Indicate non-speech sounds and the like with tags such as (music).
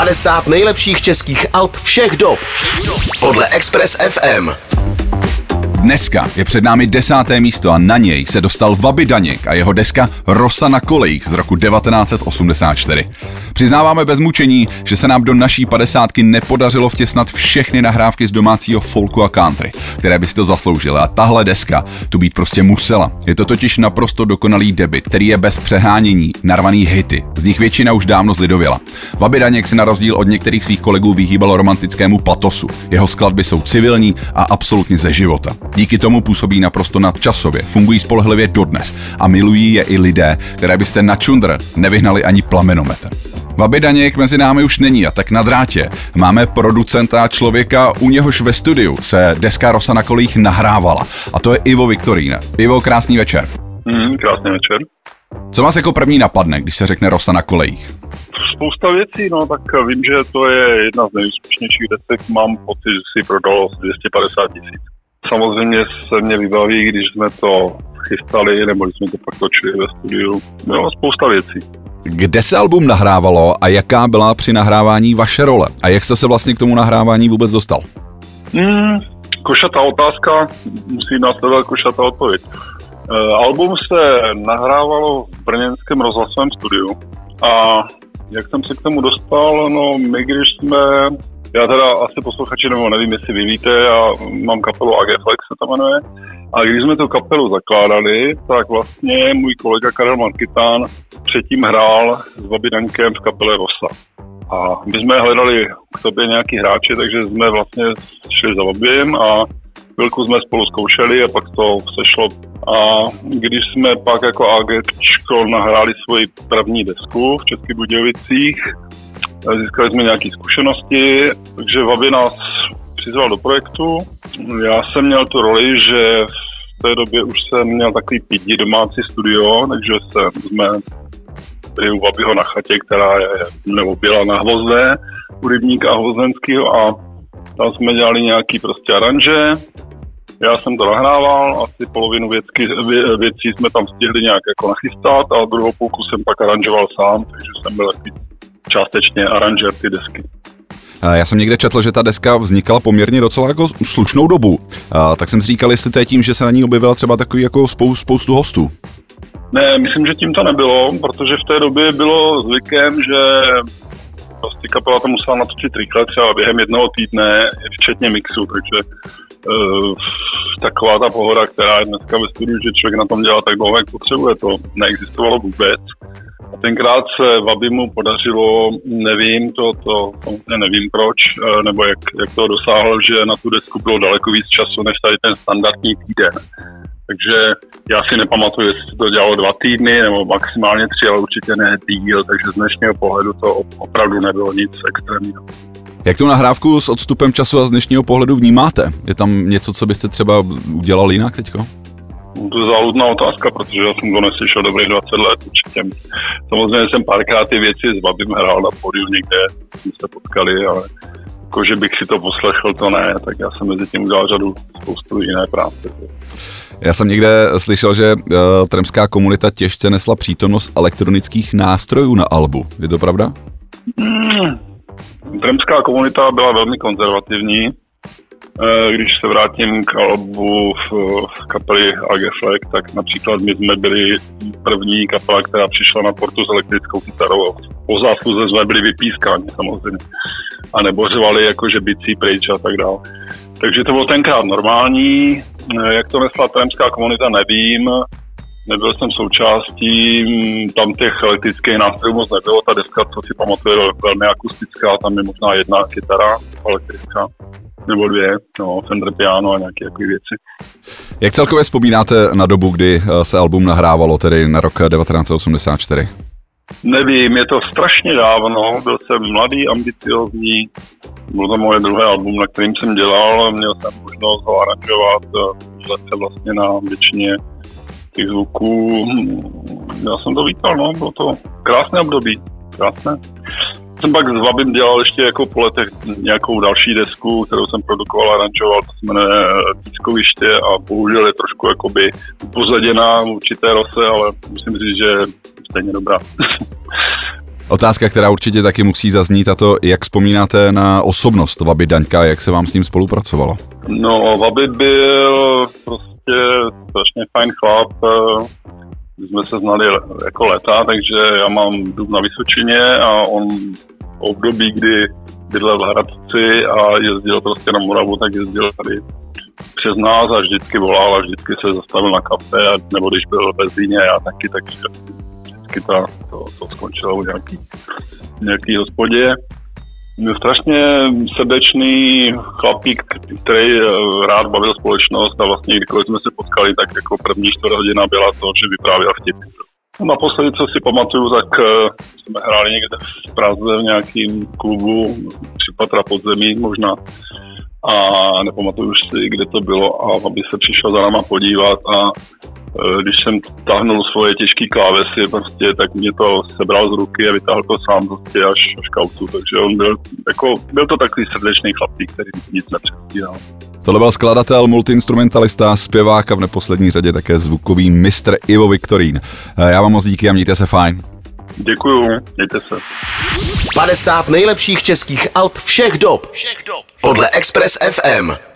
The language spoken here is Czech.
50 nejlepších českých alb všech dob podle Express FM. Dneska je před námi desáté místo a na něj se dostal Vaby Daněk a jeho deska Rosa na kolejích z roku 1984. Přiznáváme bez mučení, že se nám do naší padesátky nepodařilo vtěsnat všechny nahrávky z domácího folku a country, které by si to zasloužily a tahle deska tu být prostě musela. Je to totiž naprosto dokonalý debit, který je bez přehánění, narvaný hity. Z nich většina už dávno zlidověla. Vaby Daněk si na rozdíl od některých svých kolegů vyhýbal romantickému patosu. Jeho skladby jsou civilní a absolutně ze života. Díky tomu působí naprosto nadčasově, fungují spolehlivě dodnes a milují je i lidé, které byste na čundr nevyhnali ani plamenometr. Vaby Daněk mezi námi už není a tak na drátě máme producenta člověka, u něhož ve studiu se deska Rosa na kolích nahrávala. A to je Ivo Viktorína. Ivo, krásný večer. Mm, krásný večer. Co vás jako první napadne, když se řekne Rosa na kolejích? Spousta věcí, no tak vím, že to je jedna z nejúspěšnějších desek. Mám pocit, že si prodalo 250 tisíc. Samozřejmě se mě vybaví, když jsme to chystali, nebo když jsme to pak točili ve studiu. Bylo spousta věcí. Kde se album nahrávalo a jaká byla při nahrávání vaše role? A jak jste se vlastně k tomu nahrávání vůbec dostal? Hmm, košatá otázka, musí následovat košatá odpověď. E, album se nahrávalo v brněnském rozhlasovém studiu a jak jsem se k tomu dostal, no my když jsme já teda asi posluchači, nebo nevím, jestli vy víte, já mám kapelu AG Flex se to jmenuje. A když jsme tu kapelu zakládali, tak vlastně můj kolega Karel Markitán předtím hrál s Babidankem v kapele Rosa. A my jsme hledali k sobě nějaký hráče, takže jsme vlastně šli za Babiem a chvilku jsme spolu zkoušeli a pak to sešlo. A když jsme pak jako AGčko nahráli svoji první desku v Českých Budějovicích, Získali jsme nějaké zkušenosti, takže Vaby nás přizval do projektu. Já jsem měl tu roli, že v té době už jsem měl takový pidi domácí studio, takže jsme byli u Vabyho na chatě, která je, nebo byla na Hvozdé, u Rybníka Hvozdenského a tam jsme dělali nějaký prostě aranže. Já jsem to nahrával, asi polovinu věcky, vě, věcí jsme tam stihli nějak jako nachystat a druhou půlku jsem pak aranžoval sám, takže jsem byl takový částečně aranžer ty desky. Já jsem někde četl, že ta deska vznikala poměrně docela jako slušnou dobu. Tak jsem si říkal, jestli to je tím, že se na ní objevila třeba takový jako spou, spoustu hostů. Ne, myslím, že tím to nebylo, protože v té době bylo zvykem, že prostě kapela to musela natočit rychle, třeba během jednoho týdne, včetně mixu, takže uh, taková ta pohoda, která je dneska ve studiu, že člověk na tom dělá tak dlouho, jak potřebuje, to neexistovalo vůbec. Tenkrát se Vabimu podařilo, nevím, to, to samozřejmě nevím proč, eh, nebo jak, jak to dosáhl, že na tu desku bylo daleko víc času, než tady ten standardní týden. Takže já si nepamatuju, jestli to dělalo dva týdny nebo maximálně tři, ale určitě ne díl, takže z dnešního pohledu to opravdu nebylo nic extrémního. Jak tu nahrávku s odstupem času a z dnešního pohledu vnímáte? Je tam něco, co byste třeba udělal jinak teďko? To je záludná otázka, protože já jsem to neslyšel dobrých 20 let určitě. Samozřejmě jsem párkrát ty věci s Babim hrál na podiu někde, jsme se potkali, ale jako, že bych si to poslechl, to ne, tak já jsem mezi tím udělal řadu spoustu jiné práce. Já jsem někde slyšel, že uh, tremská komunita těžce nesla přítomnost elektronických nástrojů na albu. Je to pravda? Hmm. Tremská komunita byla velmi konzervativní, když se vrátím k albu v, kapely AG Fleck, tak například my jsme byli první kapela, která přišla na portu s elektrickou kytarou. Po zásluze jsme byli vypískáni samozřejmě. A nebo řvali jako, že bicí pryč a tak dále. Takže to bylo tenkrát normální. Eh, jak to nesla tremská komunita, nevím. Nebyl jsem součástí, tam těch elektrických nástrojů moc nebylo. Ta deska, co si pamatuje, velmi akustická, tam je možná jedna kytara elektrická nebo dvě, no, Fender piano a nějaké takové věci. Jak celkově vzpomínáte na dobu, kdy eh, se album nahrávalo, tedy na rok 1984? Nevím, je to strašně dávno, byl jsem mladý, ambiciozní, byl to moje druhé album, na kterým jsem dělal, měl jsem možnost ho aranžovat, se eh, vlastně na většině těch zvuků. Já jsem to vítal, no, bylo to krásné období, krásné jsem pak s Vabim dělal ještě jako po letech nějakou další desku, kterou jsem produkoval a aranžoval, to se jmenuje Tiskoviště a bohužel je trošku jakoby upozaděná v určité rose, ale musím říct, že je stejně dobrá. (laughs) Otázka, která určitě taky musí zaznít, a to, jak vzpomínáte na osobnost Vaby Daňka, jak se vám s ním spolupracovalo? No, Vaby byl prostě strašně fajn chlap. My jsme se znali jako leta, takže já mám dům na Vysočině a on v období, kdy bydlel v Hradci a jezdil prostě na Moravu, tak jezdil tady přes nás a vždycky volal a vždycky se zastavil na kafe, a, nebo když byl ve Zíně, já taky, takže vždycky ta, to, to skončilo u nějaký, nějaký hospodě. Strašně srdečný chlapík, který eh, rád bavil společnost a vlastně kdykoliv jsme se potkali, tak jako první čtvrt hodina byla to, že vyprávěl vtipy. Naposledy, co si pamatuju, tak uh, jsme hráli někde v Praze v nějakém klubu, při patra podzemí možná a nepamatuju už si, kde to bylo a aby se přišel za náma podívat a když jsem tahnul svoje těžké klávesy, prostě, tak mě to sebral z ruky a vytáhl to sám prostě až, až kautu, takže on byl, jako, byl to takový srdečný chlapík, který nic nepředstíral. Tohle byl skladatel, multiinstrumentalista, zpěvák a v neposlední řadě také zvukový mistr Ivo Viktorín. E, já vám moc díky a mějte se fajn. Děkuju, mějte se. 50 nejlepších českých alb všech dob. Všech dob. Podle Express FM.